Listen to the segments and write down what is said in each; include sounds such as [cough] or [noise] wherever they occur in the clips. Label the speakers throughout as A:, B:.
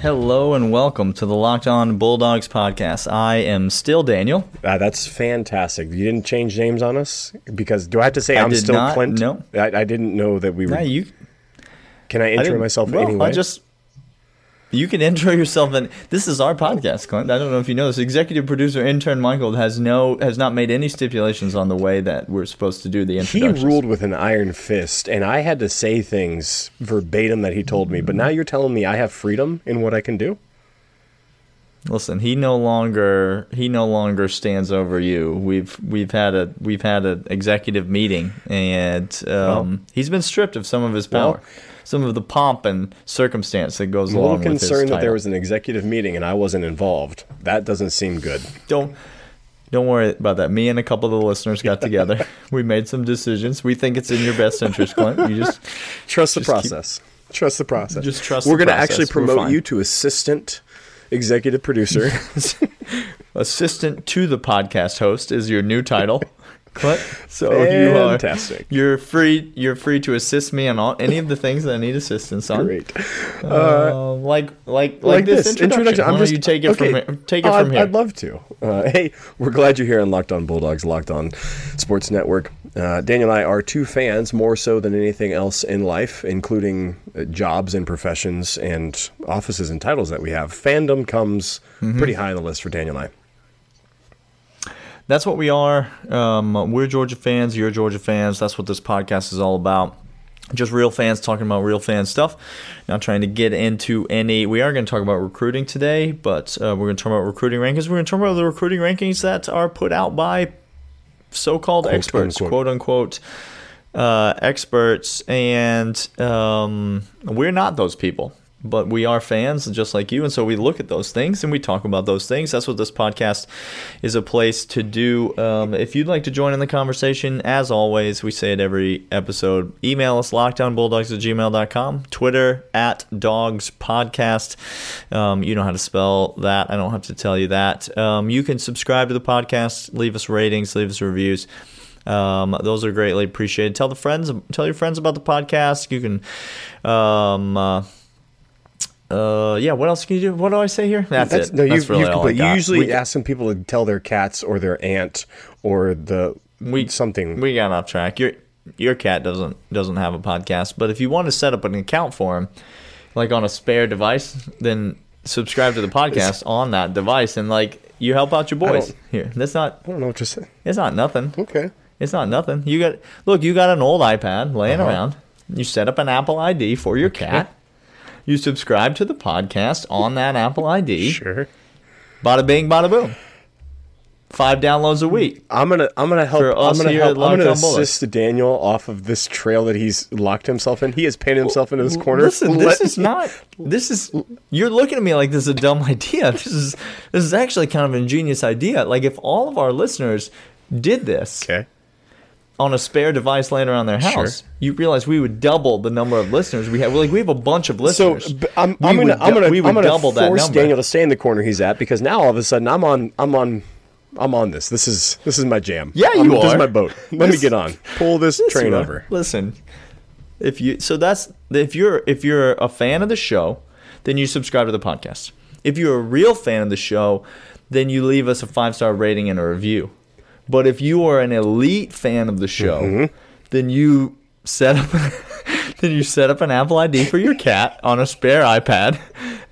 A: Hello and welcome to the Locked On Bulldogs podcast. I am still Daniel.
B: Uh, that's fantastic. You didn't change names on us because do I have to say
A: I
B: am still
A: not,
B: Clint?
A: no.
B: I, I didn't know that we were.
A: You.
B: can I intro myself
A: well,
B: anyway?
A: I just. You can intro yourself, and this is our podcast, Clint. I don't know if you know this. Executive producer intern Michael has no has not made any stipulations on the way that we're supposed to do the
B: interview.
A: he
B: ruled with an iron fist, and I had to say things verbatim that he told me. But now you're telling me I have freedom in what I can do.
A: Listen, he no longer he no longer stands over you. We've we've had a we've had an executive meeting, and um, he's been stripped of some of his power,
B: Well-
A: some of the pomp and circumstance that goes
B: I'm a little
A: along with his
B: concerned that there was an executive meeting and I wasn't involved. That doesn't seem good.
A: Don't don't worry about that. Me and a couple of the listeners got together. [laughs] [laughs] we made some decisions. We think it's in your best interest, Clint. You just [laughs]
B: Trust the
A: Just keep-
B: process. Trust the process.
A: Just trust
B: We're gonna actually promote you to assistant executive producer.
A: assistant to the podcast host is your new title, Clint. So you are
B: Fantastic.
A: You're free. You're free to assist me on all, any of the things that I need assistance on.
B: Great.
A: Uh, like like like,
B: like
A: this,
B: this
A: introduction.
B: I'm
A: Why
B: just
A: don't you take it
B: okay.
A: from take it
B: Oh,
A: from
B: I'd,
A: here.
B: I'd love to. Uh, hey, we're glad you're here on Locked On Bulldogs, Locked On Sports Network. Uh, Daniel and I are two fans, more so than anything else in life, including uh, jobs and professions and offices and titles that we have. Fandom comes
A: Mm-hmm.
B: pretty high on the list for Daniel and I.
A: That's what we are. Um, we're Georgia fans. You're Georgia fans. That's what this podcast is all about. Just real fans talking about real fan stuff. Not trying to get into any. We are going to talk about recruiting today, but uh, we're going to talk about recruiting rankings. We're going to talk about the recruiting rankings that are put out by so-called
B: Quote,
A: experts,
B: unquote.
A: quote unquote, uh, experts, and um, we're not those people. But we are fans, just like you, and so we look at those things and we talk about those things. That's what this podcast is a place to do. Um, if you'd like to join in the conversation, as always, we say it every episode. Email us lockedonbulldogs at gmail.com, Twitter at dogs podcast. Um, you know how to spell that. I don't have to tell you that. Um, you can subscribe to the podcast, leave us ratings, leave us reviews. Um, those are greatly appreciated. Tell the friends, tell your friends about the podcast. You can, um, uh, uh, yeah. What else can you do? What do I say here? That's, it.
B: No,
A: That's
B: you,
A: really
B: you,
A: all I
B: you usually
A: we,
B: ask some people to tell their cats or their aunt or the
A: We-
B: something.
A: we got off track. Your your cat doesn't doesn't have a podcast, but if you want to set up an account for him, like on a spare device, then subscribe to the podcast [laughs] on that device, and like you help out your boys here. That's not.
B: I don't know what to say.
A: It's not nothing.
B: Okay.
A: It's not nothing. You got look. You got an old iPad laying
B: Uh-huh.
A: around. You set up an Apple ID for your cat. You subscribe to the podcast on that Apple ID.
B: Sure.
A: Bada bing, bada boom. Five downloads a week.
B: I'm gonna I'm gonna help
A: For
B: I'm gonna help I'm gonna
A: On Bulldogs.
B: assist Daniel off of this trail that he's locked himself in. He has painted himself into this corner.
A: Listen, this
B: Let-
A: is not. This is. You're looking at me like this is a dumb [laughs] idea. This is. This is actually kind of an ingenious idea. Like if all of our listeners did this
B: Okay.
A: On a spare device laying around their house, you realize we would double the number of listeners we have. Like we have a bunch of
B: So
A: listeners.
B: b- I'm, I'm gonna I'm gonna
A: we would
B: I'm gonna
A: double that
B: force
A: number.
B: Daniel to stay in the corner he's at because now all of a sudden I'm on I'm on I'm on this. This is this is my jam.
A: Yeah, you
B: I'm, This is my boat. Let me get on. Pull this
A: Listen,
B: train over.
A: Listen, if you so that's if you're if you're a fan of the show, then you subscribe to the podcast. If you're a real fan of the show, then you leave us a five star rating and a review. But if you are an elite fan of the show,
B: Mm-hmm.
A: then you set up [laughs] then you set up an Apple ID for your cat on a spare iPad,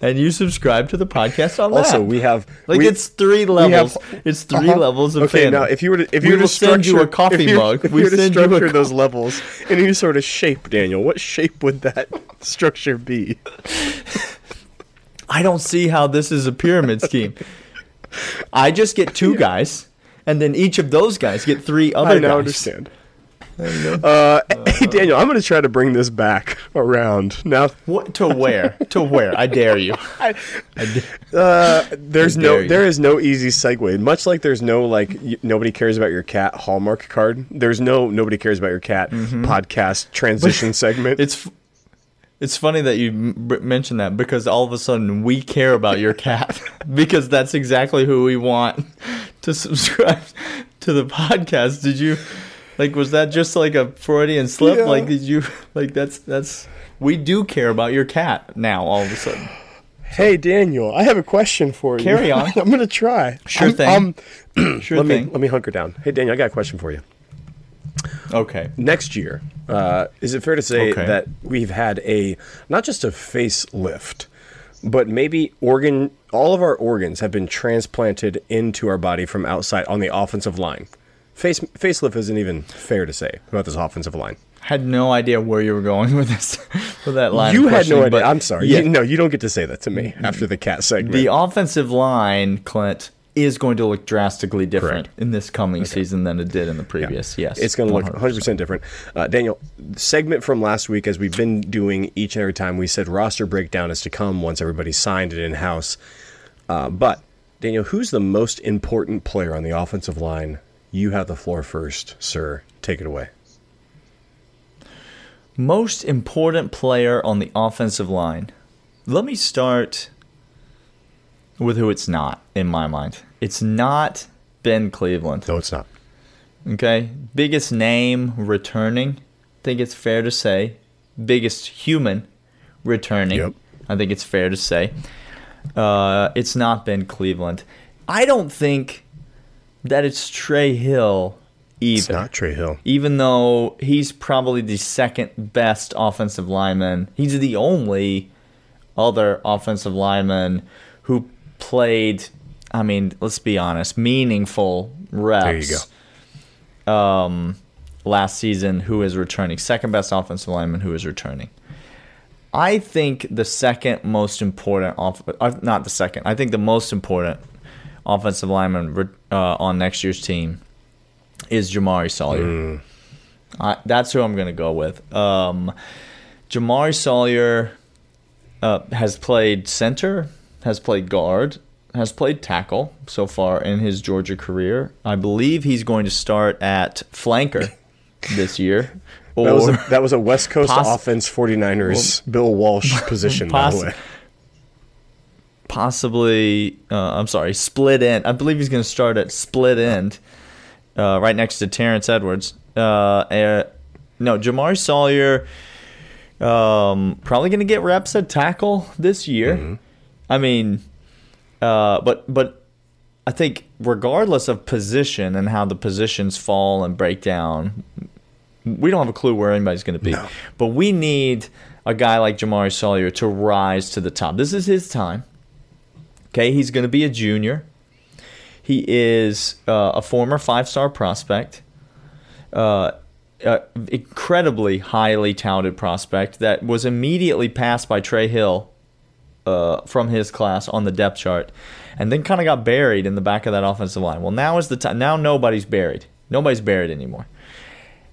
A: and you subscribe to the podcast on
B: Also,
A: that.
B: we have
A: like
B: we-
A: it's three
B: have-
A: levels. it's 3
B: Uh-huh.
A: levels of
B: okay.
A: fandom.
B: Now, if you were to if
A: We
B: you were to
A: send you a coffee mug.
B: if
A: We
B: you were to
A: send you
B: structure
A: co-
B: those levels in any sort of shape, Daniel, what shape would that [laughs] structure be?
A: I don't see how this is a pyramid scheme. I just get two [laughs] guys, and then each of those guys get three other
B: I now
A: guys.
B: understand. [laughs] Uh, hey Daniel, I'm going to try to bring this back around now.
A: What to where? to where? I dare you. [laughs]
B: Uh, there's
A: I
B: no
A: you.
B: there is no easy segue. Much like there's no like y- nobody cares about your cat Hallmark card. There's no nobody cares about your cat podcast transition [laughs] segment.
A: It's it's funny that you m- mentioned that because all of a sudden we care about your cat [laughs] because that's exactly who we want to subscribe to the podcast. Did you like was that just like a Freudian slip?
B: Yeah.
A: Like did you like that's that's we do care about your cat now all of a sudden.
B: Hey Daniel, I have a question for you.
A: Carry on. [laughs]
B: I'm gonna try.
A: Sure
B: I'm-
A: thing.
B: I'm- [clears throat]
A: Sure
B: let
A: thing.
B: me let me hunker down. Hey Daniel, I got a question for you.
A: Okay.
B: Next year, uh, is it fair to say
A: Okay.
B: that we've had a not just a facelift, but maybe organ all of our organs have been transplanted into our body from outside on the offensive line. Face facelift isn't even fair to say about this offensive line.
A: Had no idea where you were going [laughs] with this, with that line.
B: you had no idea. I'm sorry.
A: Yeah,
B: You, no, you don't get to say that to me after the cat segment.
A: the offensive line, Clint, is going to look drastically different
B: Correct.
A: in this coming season than it did in the previous. Yes,
B: It's going to look
A: 100%.
B: 100% different. Uh, Daniel, segment from last week, as we've been doing each and every time, we said roster breakdown is to come once everybody's signed it in house. Uh, but, Daniel, who's the most important player on the offensive line? You have the floor first, sir. Take it away.
A: Most important player on the offensive line. Let me start with who it's not in my mind. It's not Ben Cleveland.
B: No, it's not.
A: Okay. Biggest name returning. I think it's fair to say. Biggest human returning.
B: Yep.
A: I think it's fair to say. Uh, it's not Ben Cleveland. I don't think that it's Trey Hill either.
B: It's not Trey Hill.
A: Even though he's probably the second best offensive lineman, he's the only other offensive lineman who played, I mean, let's be honest, meaningful reps
B: There you go.
A: um, last season who is returning. Second best offensive lineman who is returning. I think the second most important off, uh, not the second. I think the most important offensive lineman uh, on next year's team is Jamaree Salyer. I, that's who I'm going to go with. Um, Jamaree Salyer uh, has played center, has played guard, has played tackle so far in his Georgia career. I believe he's going to start at flanker [laughs] this year. Or
B: That was, a, that was a West Coast
A: Poss-
B: offense 49ers Bill Walsh [laughs] position, by the way.
A: possibly, uh, I'm sorry, split end. I believe he's going to start at split end, uh, right next to Terrence Edwards. Uh, uh, no, Jamaree Salyer, um, probably going to get reps at tackle this year. I mean, uh, but but I think regardless of position and how the positions fall and break down, we don't have a clue where anybody's going to be.
B: No.
A: But we need a guy like Jamaree Salyer to rise to the top. This is his time. Okay, he's going to be a junior. He is uh, a former five-star prospect, uh, uh, incredibly highly touted prospect that was immediately passed by Trey Hill uh, from his class on the depth chart, and then kind of got buried in the back of that offensive line. Well, now is the time. Now nobody's buried. Nobody's buried anymore.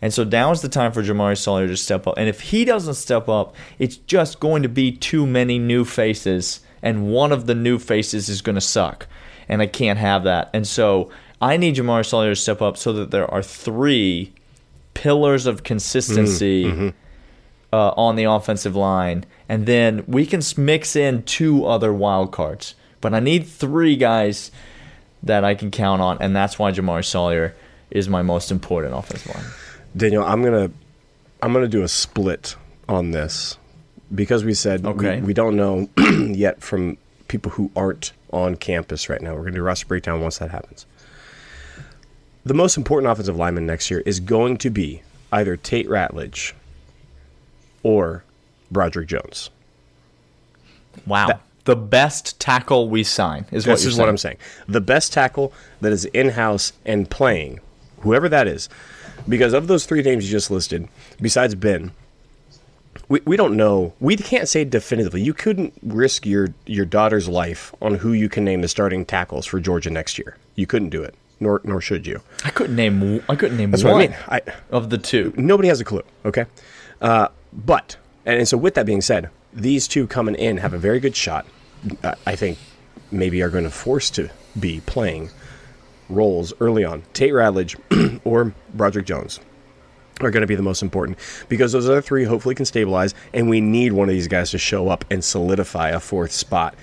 A: And so now is the time for Jamaree Salyer to step up. And if he doesn't step up, it's just going to be too many new faces, and one of the new faces is going to suck. And I can't have that. And so I need Jamaree Salyer to step up so that there are three pillars of consistency uh, on the offensive line, and then we can mix in two other wild cards. But I need three guys that I can count on, and that's why Jamaree Salyer is my most important offensive line.
B: Daniel, I'm gonna I'm gonna do a split on this because we said we-
A: Okay.
B: we, don't know [clears throat] yet from people who aren't on campus right now. We're gonna do a roster breakdown once that happens. The most important offensive lineman next year is going to be either Tate Ratledge or Broderick Jones.
A: Wow.
B: That-
A: the best tackle we sign is what
B: This is
A: saying.
B: what I'm saying. The best tackle that is in house and playing, whoever that is, because of those three names you just listed, besides Ben, we, we don't know. We can't say definitively. You couldn't risk your your daughter's life on who you can name the starting tackles for Georgia next year. You couldn't do it, nor nor should you.
A: I couldn't name. I couldn't name
B: That's
A: one
B: I mean. I,
A: of the two.
B: nobody has a clue. Okay, uh, but and, so with that being said, these two coming in have a very good shot. Uh, I think maybe are going to force to be playing roles early on. Tate Ratledge [clears throat] or Broderick Jones are going to be the most important because those other three hopefully can stabilize, and we need one of these guys to show up and solidify a fourth spot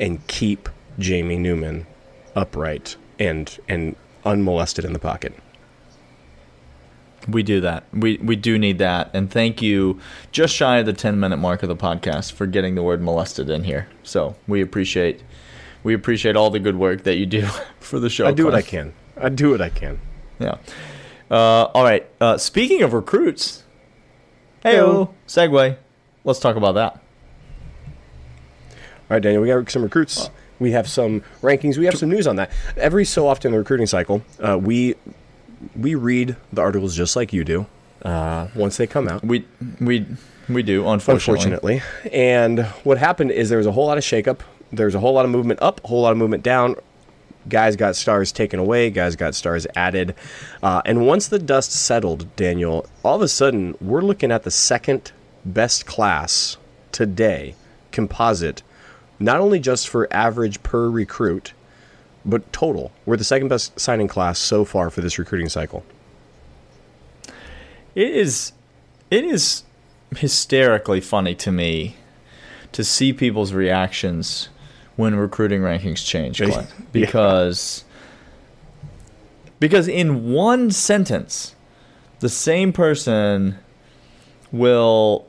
B: and keep Jamie Newman upright and and unmolested in the pocket.
A: We do that. We we do need that. And thank you, just shy of the ten minute mark of the podcast, for getting the word molested in here. So we appreciate we appreciate all the good work that you do [laughs] for the show.
B: I do what I can. I do what I can.
A: Yeah. Uh, all right. Uh, speaking of recruits, hey,
B: Heyo.
A: segue. Let's talk about that.
B: All right, Daniel, we got some recruits. We have some rankings. We have some news on that. Every so often in the recruiting cycle, uh, we we read the articles just like you do uh, once they come out.
A: We we we do unfortunately.
B: Unfortunately, and what happened is there was a whole lot of shakeup. There's a whole lot of movement up, a whole lot of movement down. Guys got stars taken away. Guys got stars added. Uh, and once the dust settled, Daniel, all of a sudden we're looking at the second best class today, composite, not only just for average per recruit, but total. We're the second best signing class so far for this recruiting cycle.
A: It is it is hysterically funny to me to see people's reactions when recruiting rankings change, Glenn.
B: Yeah.
A: Because because in one sentence, the same person will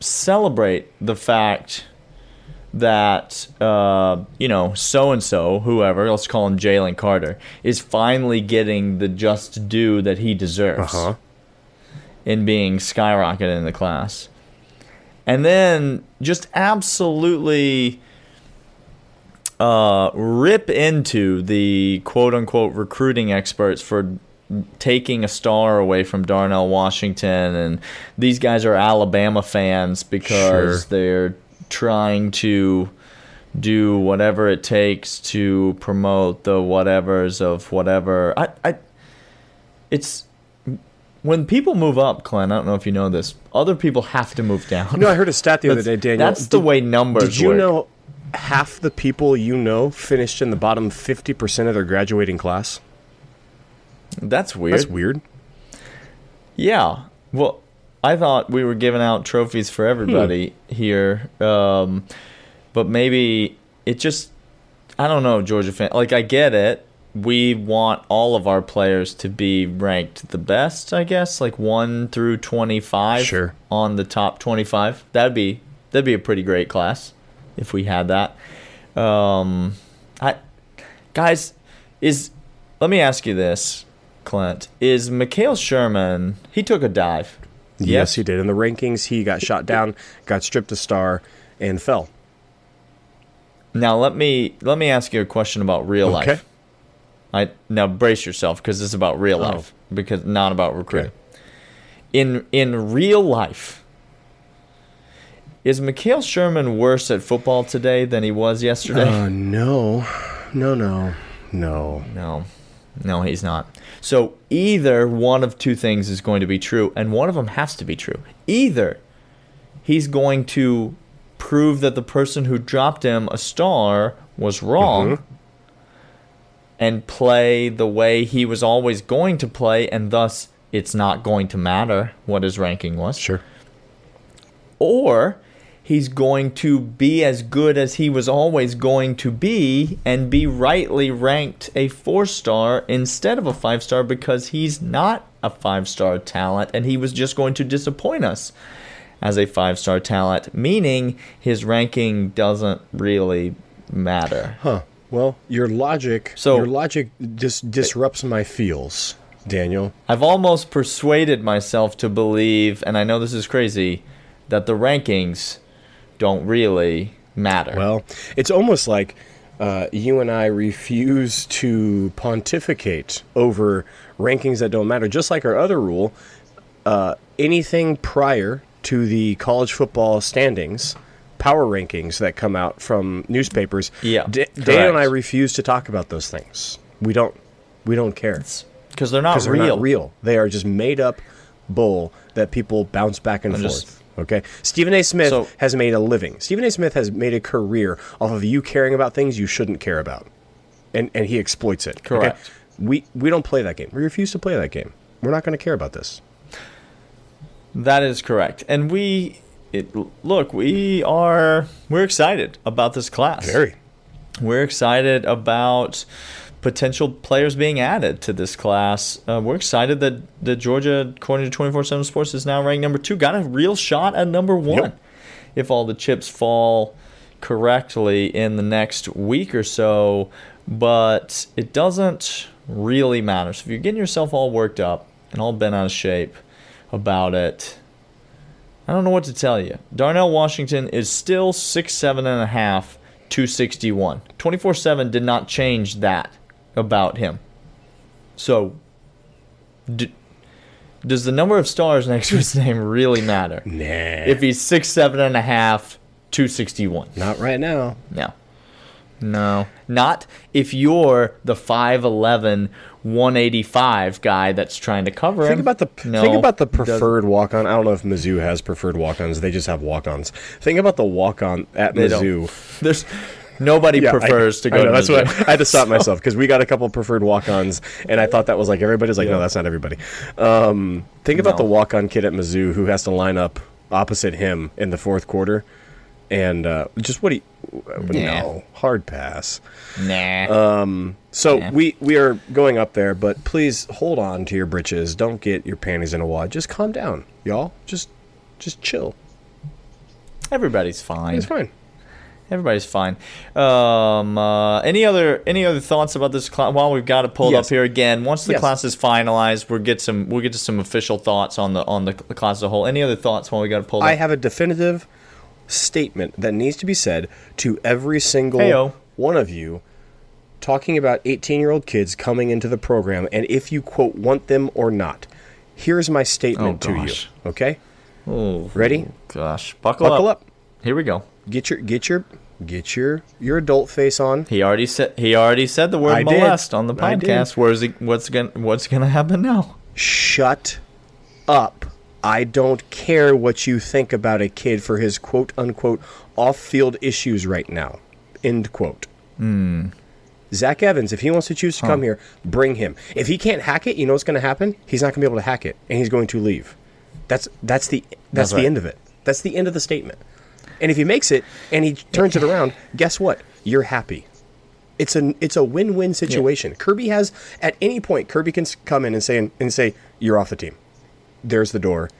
A: celebrate the fact that uh, you know so and so, whoever, let's call him Jalen Carter, is finally getting the just due that he deserves
B: Uh-huh.
A: in being skyrocketed in the class. And then just absolutely uh, rip into the quote unquote recruiting experts for taking a star away from Darnell Washington. And these guys are Alabama fans because
B: Sure.
A: they're trying to do whatever it takes to promote the whatevers of whatever. I, I it's when people move up, Clint. I don't know if you know this. Other people have to move down.
B: No, I heard a stat the other day, Daniel.
A: That's the way numbers work.
B: Did you
A: work.
B: know half the people you know finished in the bottom 50% of their graduating class?
A: That's weird.
B: That's weird.
A: Yeah. Well, I thought we were giving out trophies for everybody
B: Hmm.
A: here, um, but maybe it just. I don't know, Georgia fan. Like, I get it. We want all of our players to be ranked the best, I guess, like one through twenty-five
B: Sure.
A: on the top twenty-five. That'd be that'd be a pretty great class if we had that. Um, I guys, is let me ask you this, Clint. Is Mekhail Sherman? He took a dive.
B: Yes, he did. In the rankings, he got shot down, got stripped a star, and fell.
A: Now let me let me ask you a question about real
B: Okay.
A: life. I now brace yourself because it's about real
B: Oh.
A: life because not about recruiting. In in real life, is Mekhail Sherman worse at football today than he was yesterday?
B: Uh, no, no, no, no.
A: No, no, he's not. So either one of two things is going to be true, and one of them has to be true. Either he's going to prove that the person who dropped him a star was wrong mm-hmm. and play the way he was always going to play, and thus it's not going to matter what his ranking was
B: Sure.
A: or he's going to be as good as he was always going to be and be rightly ranked a four star instead of a five star because he's not a five star talent and he was just going to disappoint us as a five star talent, meaning his ranking doesn't really matter.
B: Huh. Well, your logic,
A: So-
B: your logic just disrupts my feels, Daniel.
A: I've almost persuaded myself to believe, and I know this is crazy, that the rankings don't really matter.
B: Well, it's almost like uh, you and I refuse to pontificate over rankings that don't matter. Just like our other rule, uh, anything prior to the college football standings, power rankings that come out from newspapers,
A: Yeah,
B: D- Dan and I refuse to talk about those things. We don't. We don't care
A: because they're not
B: because they're
A: real.
B: not real. They are just made up bull that people bounce back and
A: I'm
B: forth.
A: just-
B: okay, Stephen A. Smith
A: So-
B: has made a living. Stephen A. Smith has made a career off of you caring about things you shouldn't care about, and and he exploits it. okay?
A: Correct.
B: We we don't play that game. We refuse to play that game. We're not going to care about this.
A: That is correct. And we it, look, we are we're excited about this class. Very. We're excited about potential players being added to this class. Uh, we're excited that, that Georgia, according to 24 7 Sports, is now ranked number two. Got a real shot at number one
B: Yep.
A: if all the chips fall correctly in the next week or so. But it doesn't really matter. So if you're getting yourself all worked up and all bent out of shape about it, I don't know what to tell you. Darnell Washington is still six seven and a half, 261. 24 7 did not change that about him. So, d- does the number of stars [laughs] next to his name really matter?
B: Nah.
A: If he's six seven and a half, 261.
B: not right now.
A: No. No. Not if you're the 5'11, 185 guy that's trying to cover
B: Think
A: him.
B: about the
A: No,
B: think about the preferred walk on. I don't know if Mizzou has preferred walk ons. They just have walk ons. Think about the walk on at
A: They don't.
B: Mizzou.
A: There's nobody
B: Yeah, I-
A: prefers to
B: I
A: go
B: know,
A: to
B: that's what I, I had to stop [laughs] myself because we got a couple preferred walk-ons, and I thought that was like everybody's like, no, that's not everybody. Um, think about
A: No.
B: the walk-on kid at Mizzou who has to line up opposite him in the fourth quarter, and uh, just what he, no, hard pass.
A: Nah.
B: So
A: Yeah.
B: we we are going up there, but please hold on to your britches. Don't get your panties in a wad. Just calm down, y'all. Just just chill.
A: Everybody's fine.
B: It's fine.
A: Everybody's fine. Um, uh, any other any other thoughts about this class? While we've got it pulled
B: Yes.
A: up here again, once the
B: Yes.
A: class is finalized, we'll get some we'll get to some official thoughts on the on the, class as a whole. Any other thoughts while we got it pulled
B: I
A: up?
B: have a definitive statement that needs to be said to every single
A: Heyo.
B: one of you talking about 18 year old kids coming into the program and if you quote want them or not. Here's my statement
A: Oh,
B: to you. Okay?
A: oh,
B: Ready?
A: gosh, buckle,
B: Buckle up.
A: Here we go.
B: Get your get your get your your adult face on.
A: He already said he already said the word
B: I did.
A: on the podcast. Where's he? What's gonna What's gonna happen now?
B: Shut up. I don't care what you think about a kid for his quote unquote off field issues right now. End quote. Hmm. Zach Evans, if he wants to choose to come here, bring him. If he can't hack it, you know what's going to happen? He's not going to be able to hack it, and he's going to leave. That's that's the that's,
A: That's
B: the
A: right.
B: end of it. That's the end of the statement. And if he makes it and he turns it around, guess what? You're happy. It's a it's a win-win situation. Kirby has at any point Kirby can come in and say and say you're off the team. There's the door.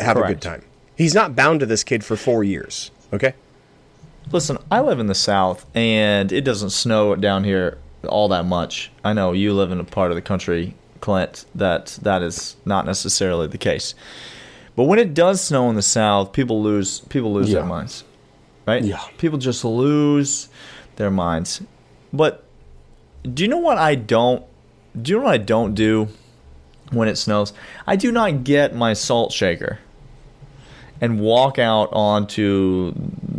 B: Have a good time. He's not bound to this kid for 4 years, okay?
A: Listen, I live in the South, and it doesn't snow down here all that much. I know you live in a part of the country, Clint, that that is not necessarily the case. But when it does snow in the South, people lose people lose their minds, right?
B: Yeah.
A: People just lose their minds. But do you know what I don't? Do you know what I don't do when it snows? I do not get my salt shaker and walk out onto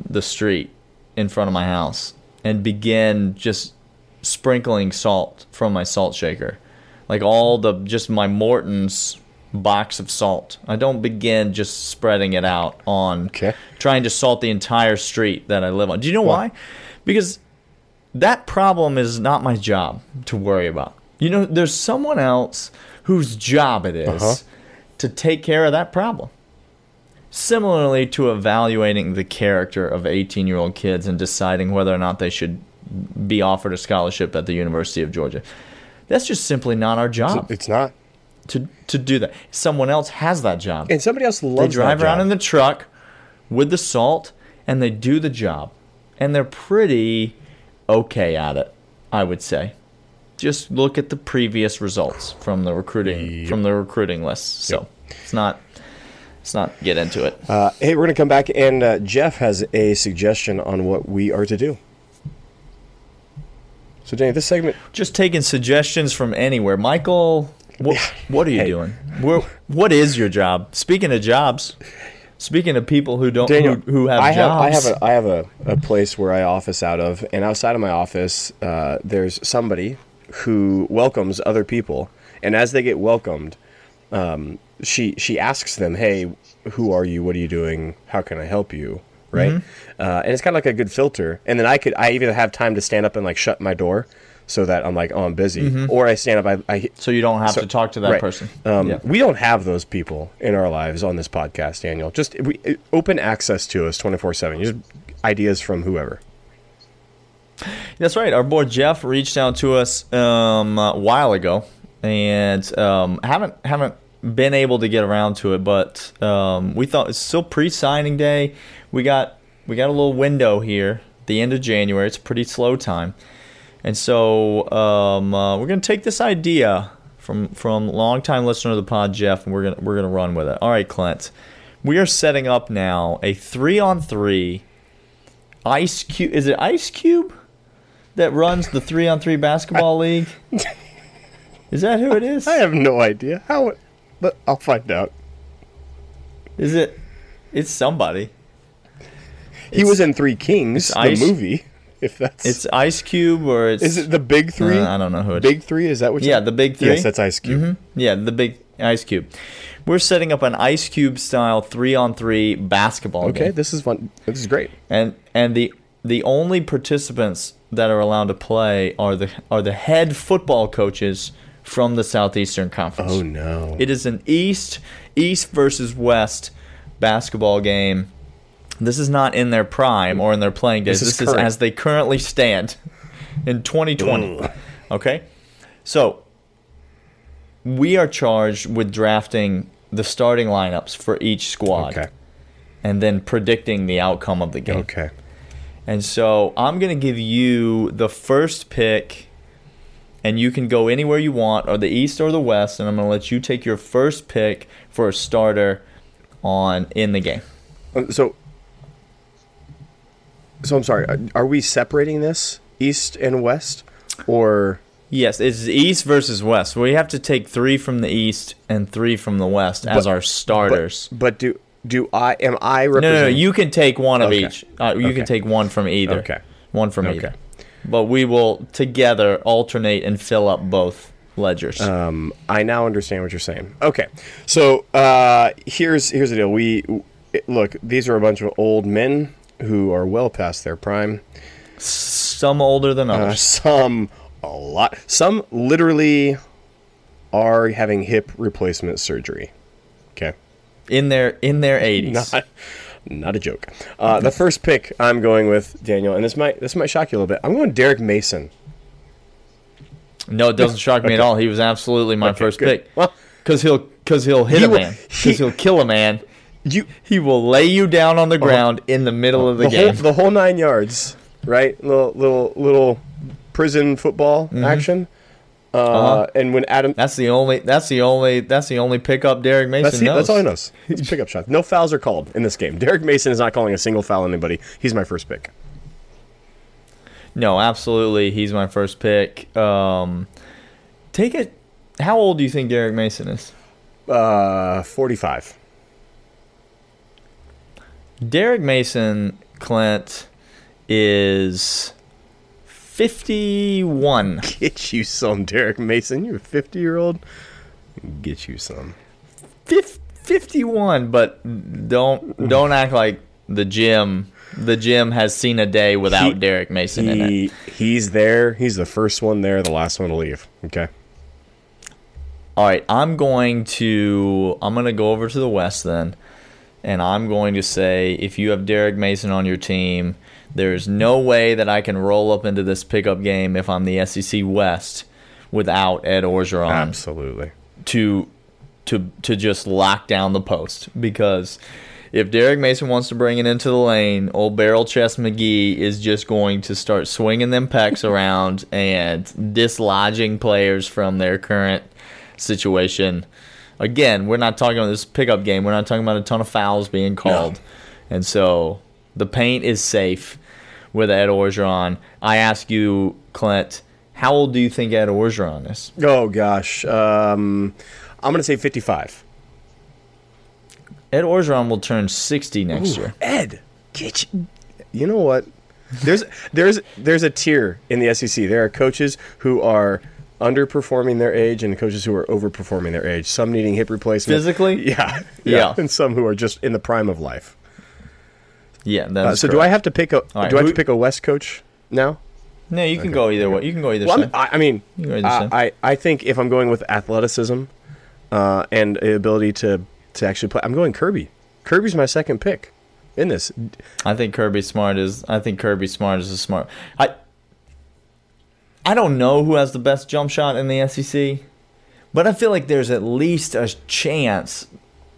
A: the street in front of my house and begin just sprinkling salt from my salt shaker. Like all the just my Morton's box of salt. I don't begin just spreading it out on
B: Okay.
A: trying to salt the entire street that I live on. Do you know why? Because that problem is not my job to worry about. You know, there's someone else whose job it is
B: Uh-huh.
A: to take care of that problem. Similarly to evaluating the character of 18 year old kids and deciding whether or not they should be offered a scholarship at the University of Georgia. That's just simply not our job
B: It's not.
A: To, to do that. Someone else has that job.
B: And somebody else
A: They
B: loves
A: drive
B: that
A: around
B: job.
A: in the truck with the salt and they do the job. And they're pretty okay at it, I would say. Just look at the previous results from the recruiting from the recruiting list. So it's not let's not get into it.
B: Uh, hey, we're going to come back, and uh, Jeff has a suggestion on what we are to do. So, Danny, this segment,
A: Just taking suggestions from anywhere. Michael, what, what are you
B: Hey.
A: doing? Where, what is your job? Speaking of jobs, speaking of people who don't
B: Daniel,
A: who, who have
B: I have, I have, a, I have a, a place where I office out of, and outside of my office, uh, there's somebody who welcomes other people, and as they get welcomed, um, she she asks them, "Hey, who are you? What are you doing? How can I help you?" Right,
A: Mm-hmm.
B: uh, and it's kind of like a good filter. And then I could I either have time to stand up and like shut my door so that I'm like, oh, I'm busy, or I stand up, I, I
A: so you don't have
B: So-
A: to talk to that
B: right.
A: person.
B: Um,
A: Yeah.
B: We don't have those people in our lives on this podcast, Daniel. Just we, open access to us 24 7. Just ideas from whoever.
A: That's right. Our boy Jeff reached out to us um, a while ago, and um, haven't haven't been able to get around to it. But um, we thought it's still pre-signing day. We got we got a little window here, the end of January. It's a pretty slow time, and so um, uh, we're gonna take this idea from from longtime listener of the pod, Jeff, and we're gonna we're gonna run with it. All right, Clint. We are setting up now a three on three Ice Cube. Is it Ice Cube that runs the three on three basketball [laughs] league? Is that who it is?
B: I have no idea how, but I'll find out.
A: Is it? It's somebody.
B: He was in Three Kings, the
A: Ice-
B: movie. [laughs] If that's
A: It's Ice Cube or it's
B: is it the Big Three?
A: Uh, I don't know who it is.
B: Big Three is that what?
A: Yeah, the Big Three.
B: Yes, that's Ice Cube.
A: Mhm. Yeah, the big Ice Cube. We're setting up an Ice Cube style three on three basketball
B: Okay,
A: game.
B: this is fun. This is great.
A: and and the the only participants that are allowed to play are the are the head football coaches from the Southeastern Conference.
B: Oh no!
A: It is an East East versus West basketball game. This is not in their prime or in their playing days.
B: This is
A: This is, as they currently stand in 2020. Okay? So we are charged with drafting the starting lineups for each squad
B: okay.
A: and then predicting the outcome of the game.
B: Okay.
A: And so I'm going to give you the first pick, and you can go anywhere you want, or the East or the West, and I'm going to let you take your first pick for a starter on in the game.
B: Uh, So, so I'm sorry. Are we separating this East and West, or
A: Yes, it's East versus West. We have to take three from the East and three from the West as
B: But-
A: our starters.
B: but do do I am I
A: no,
B: representing?
A: no, no. You can take one of
B: Okay.
A: each. Uh, you
B: Okay.
A: can take one from either.
B: Okay.
A: One from
B: Okay.
A: either. But we will together alternate and fill up both ledgers.
B: Um, I now understand what you're saying. Okay, so uh, here's here's the deal. We look. These are a bunch of old men who are well past their prime.
A: Some older than
B: Uh,
A: others.
B: some a lot. Some literally are having hip replacement surgery. Okay.
A: in their in their 80s.
B: Not, not a joke. Uh, the first pick I'm going with Daniel, and this might this might shock you a little bit. I'm going Derek Mason.
A: No, it doesn't shock me at all. He was absolutely my
B: Okay,
A: first
B: good.
A: pick.
B: Well,
A: Because he'll because he'll hit
B: He
A: a
B: will-
A: man.
B: he-
A: Because he'll kill a man.
B: You
A: He will lay you down on the ground in the middle of the,
B: the
A: game.
B: whole the whole nine yards, right? Little little little prison football action. Uh,
A: Mm-hmm. Uh-huh.
B: And when Adam,
A: that's the only. That's the only. That's the only pickup Derek Mason
B: that's, he,
A: knows.
B: that's all he knows. It's pickup shots. No fouls are called in this game. Derek Mason is not calling a single foul on anybody. He's my first pick.
A: No, absolutely. He's my first pick. Um, take it. How old do you think Derek Mason is?
B: Uh, forty-five.
A: Derek Mason, Clint, is fifty-one. [laughs]
B: Get you some, Derek Mason. You're a fifty-year-old. Get you some.
A: Fif- 51 but don't don't act like the gym the gym has seen a day without
B: He-
A: Derek Mason in it.
B: He's there. He's the first one there. The last one to leave. Okay.
A: All right, I'm going to I'm going to go over to the West then and I'm going to say if you have Derek Mason on your team, there's no way that I can roll up into this pickup game if I'm the SEC West without Ed Orgeron
B: Absolutely.
A: to to to just lock down the post because if Derek Mason wants to bring it into the lane, old barrel chest McGee is just going to start swinging them pecs around and dislodging players from their current situation. Again, we're not talking about this pickup game. We're not talking about a ton of fouls being called, and so the paint is safe with Ed Orgeron. I ask you, Clint, how old do you think Ed Orgeron is?
B: Oh gosh. Um, I'm gonna say fifty-five.
A: Ed Orgeron will turn 60 next year.
B: Ed, get you. You know what? There's there's there's a tier in the SEC. There are coaches who are underperforming their age and coaches who are overperforming their age. Some needing hip replacement.
A: Physically? [laughs]
B: Yeah,
A: Yeah. [laughs]
B: and some who are just in the prime of life.
A: Yeah,
B: Uh, so do I have to pick a
A: right,
B: do I have to pick a West coach now?
A: No, you can go either way. You can go either
B: Well,
A: side.
B: I, I mean,
A: You can go either
B: I,
A: side.
B: I I think if I'm going with athleticism uh, and the ability to to actually play, I'm going Kirby. Kirby's my second pick in this.
A: I think Kirby Smart is. I think Kirby Smart is a smart. I I don't know who has the best jump shot in the SEC, but I feel like there's at least a chance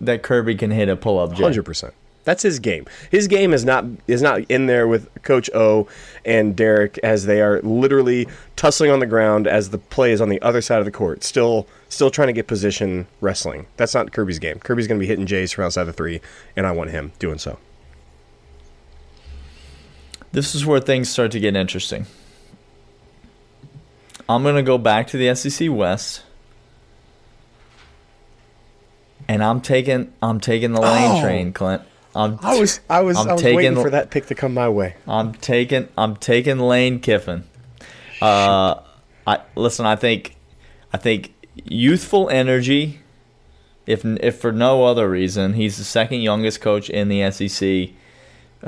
A: that Kirby can hit a pull up J.
B: Hundred percent. That's his game. His game is not is not in there with Coach O and Derek as they are literally tussling on the ground as the play is on the other side of the court, still still trying to get position wrestling. That's not Kirby's game. Kirby's going to be hitting Jays from outside the three, and I want him doing so.
A: This is where things start to get interesting. I'm going to go back to the SEC West. And I'm taking I'm taking the lane
B: Oh.
A: train, Clint. I'm
B: I was I was
A: I'm
B: I was
A: taking
B: waiting for that pick to come my way.
A: I'm taking I'm taking Lane Kiffin. Uh, I listen. I think I think youthful energy. If if for no other reason, he's the second youngest coach in the SEC.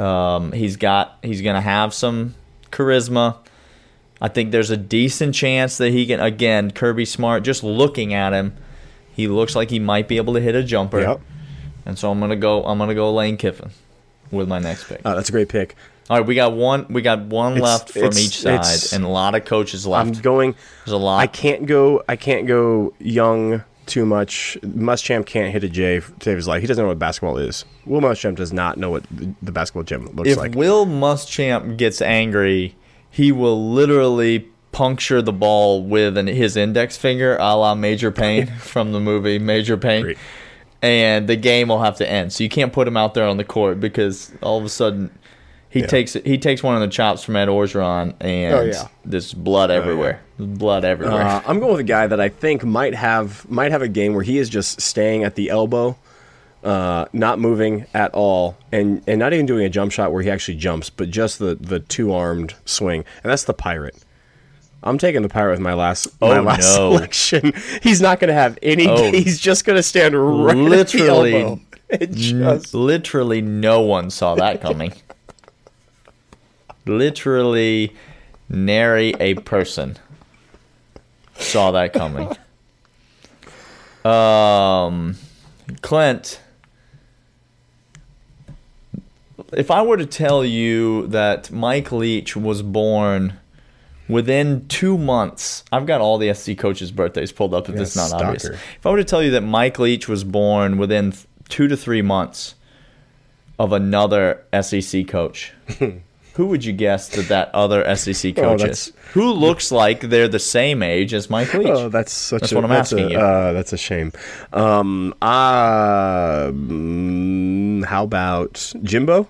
A: Um, he's got he's gonna have some charisma. I think there's a decent chance that he can again Kirby Smart. Just looking at him, he looks like he might be able to hit a jumper.
B: Yep.
A: And so I'm gonna go. I'm gonna go Lane Kiffin with my next pick.
B: Uh, that's a great pick.
A: All right, we got one. We got one
B: It's-
A: left from each side, and a lot of coaches left.
B: I'm going.
A: There's a lot.
B: I can't go. I can't go young too much. Muschamp can't hit a J to save his life. He doesn't know what basketball is. Will Muschamp does not know what the, the basketball gym looks like.
A: if
B: like.
A: Will Muschamp gets angry, he will literally puncture the ball with an, his index finger, a la Major Payne [laughs] from the movie Major Payne,
B: Great.
A: and the game will have to end. So you can't put him out there on the court because all of a sudden. He
B: Yeah.
A: takes he takes one of the chops from Ed Orgeron, and
B: Oh, yeah.
A: there's blood everywhere. There's blood everywhere.
B: Uh, I'm going with a guy that I think might have might have a game where he is just staying at the elbow, uh, not moving at all, and and not even doing a jump shot where he actually jumps, but just the the two armed swing, and that's the pirate. I'm taking the pirate with my last my
A: Oh,
B: last
A: no.
B: selection. [laughs] He's not going to have any.
A: Oh. [laughs]
B: He's just going to stand right
A: Literally.
B: at the elbow. [laughs] Just
A: Literally, no one saw that coming. Literally, nary a person saw that coming. Um, Clint, if I were to tell you that Mike Leach was born within two months, I've got all the SEC coaches' birthdays pulled up if
B: Yeah,
A: it's not
B: stalker.
A: obvious. If I were to tell you that Mike Leach was born within two to three months of another SEC coach, [laughs] who would you guess that that other SEC [laughs]
B: Oh,
A: coach
B: that's-
A: is? Who looks like they're the same age as Mike [laughs] Leach?
B: Oh, that's such
A: That's
B: a,
A: what I'm
B: that's
A: asking
B: a,
A: you.
B: Uh, that's a shame. Um, uh, mm, how about Jimbo?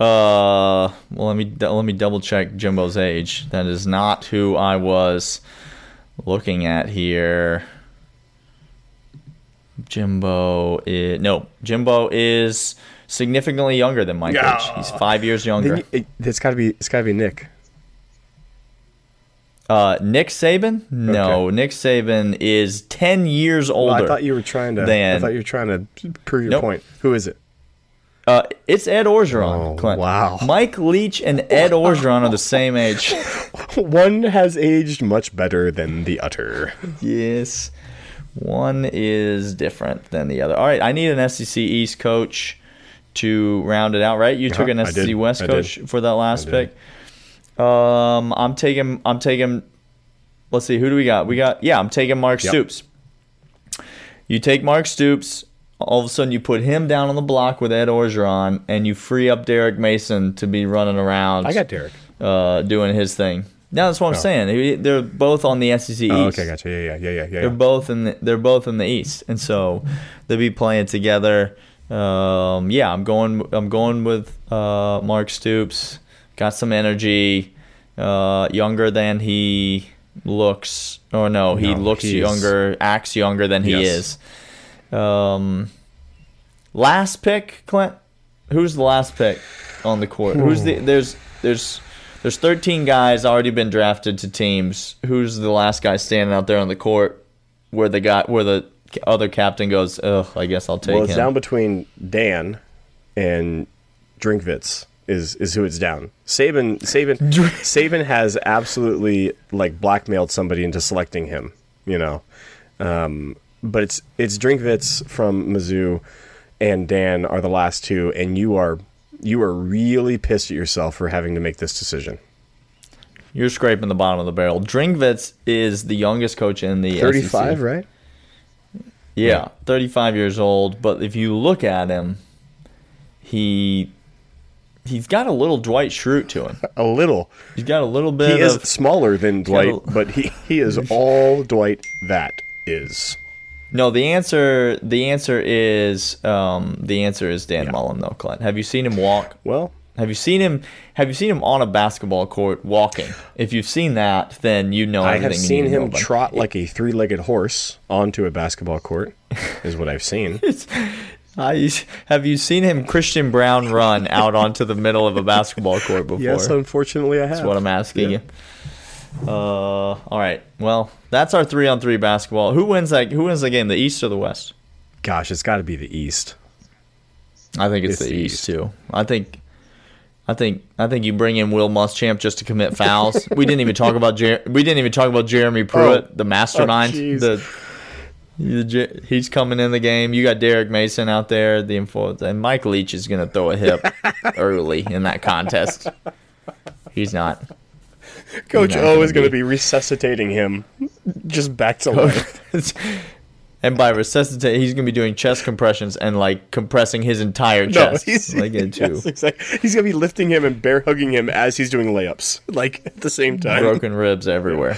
A: Uh, well, let me let me double check Jimbo's age. That is not who I was looking at here. Jimbo is no. Jimbo is significantly younger than Mike
B: Yeah.
A: He's five years younger.
B: You- it, it's got to be. It's got to be Nick.
A: Uh, Nick Saban? No, Nick Saban is ten years
B: Well,
A: older.
B: I thought you were trying to. I thought you were trying to prove your
A: Nope.
B: point. Who is it?
A: Uh, it's Ed Orgeron.
B: Oh,
A: Clint.
B: wow.
A: Mike Leach and Ed Orgeron are the same age. [laughs]
B: One has aged much better than the other.
A: Yes. One is different than the other. All right, I need an SEC East coach to round it out, right? You took
B: Uh-huh,
A: an
B: I
A: SEC
B: did.
A: West
B: I
A: coach
B: did.
A: for that last pick. Um, I'm taking I'm taking let's see, who do we got? We got yeah, I'm taking Mark
B: Yep.
A: Stoops. You take Mark Stoops, all of a sudden you put him down on the block with Ed Orgeron, and you free up Derek Mason to be running around
B: I got Derek.
A: uh, doing his thing. Now that's what I'm
B: Oh.
A: saying. They're both on the SEC East.
B: Oh, okay, gotcha. Yeah, yeah, yeah, yeah, yeah.
A: They're both in the, they're both in the East, and so they'll be playing together. Um, yeah, I'm going I'm going with uh, Mark Stoops. Got some energy. Uh, younger than he looks. Or no, he
B: No,
A: looks younger. Acts younger than he
B: Yes.
A: is. Um, last pick, Clint. Who's the last pick on the court? Who's the there's there's there's 13 guys already been drafted to teams. Who's the last guy standing out there on the court where the guy where the other captain goes, "Ugh, I guess I'll take
B: well, it's
A: him."
B: down between Dan and Drinkwitz is is who it's down. Saban Saban [laughs] Saban has absolutely like blackmailed somebody into selecting him. You know, um, but it's it's Drinkwitz from Mizzou and Dan are the last two, and you are you are really pissed at yourself for having to make this decision.
A: You're scraping the bottom of the barrel. Drinkwitz is the youngest coach in the
B: 35,
A: SEC.
B: right?
A: Yeah, 35 years old. But if you look at him, he he's got a little Dwight Schrute to him.
B: A little.
A: He's got a little bit
B: He is smaller than Dwight,
A: a-
B: but he, he is all Dwight that is.
A: No. The answer the answer is um, the answer is Dan Mullen though. Clint, have you seen him walk?
B: Well,
A: Have you seen him? Have you seen him on a basketball court walking? If you've seen that, then you know
B: I have seen
A: need to know
B: him trot like a three-legged horse onto a basketball court. Is what I've seen. [laughs]
A: I, have you seen him Christian Brown run out onto the middle of a basketball court before?
B: yes, unfortunately, I have.
A: That's what I'm asking
B: Yeah.
A: you. Uh, all right. Well, that's our three on three basketball. Who wins that? Who wins the game? The East or the West?
B: Gosh, it's got to be the East.
A: I think it's,
B: It's
A: the, East,
B: East.
A: too. I think. I think I think you bring in Will Muschamp just to commit fouls. [laughs] we didn't even talk about Jer- we didn't even talk about Jeremy Pruitt,
B: Oh.
A: the mastermind.
B: Oh,
A: the, the he's coming in the game. You got Derek Mason out there, the info, and Mike Leach is going to throw a hip [laughs] early in that contest. He's not. [laughs]
B: Coach O is going to
A: be.
B: resuscitating him just back to life. [laughs]
A: and by resuscitate, he's going to be doing chest compressions and like compressing his entire chest.
B: No, he's,
A: like into [laughs]
B: yes, exactly. he's going to be lifting him and bear hugging him as he's doing layups, like at the same time.
A: broken ribs everywhere.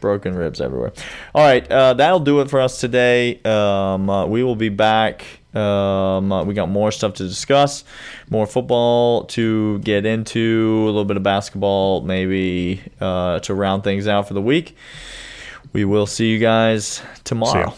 A: Broken ribs everywhere. All right, uh, that'll do it for us today. Um, uh, we will be back. Um, uh, we got more stuff to discuss, more football to get into, a little bit of basketball maybe uh, to round things out for the week. We will see you guys tomorrow.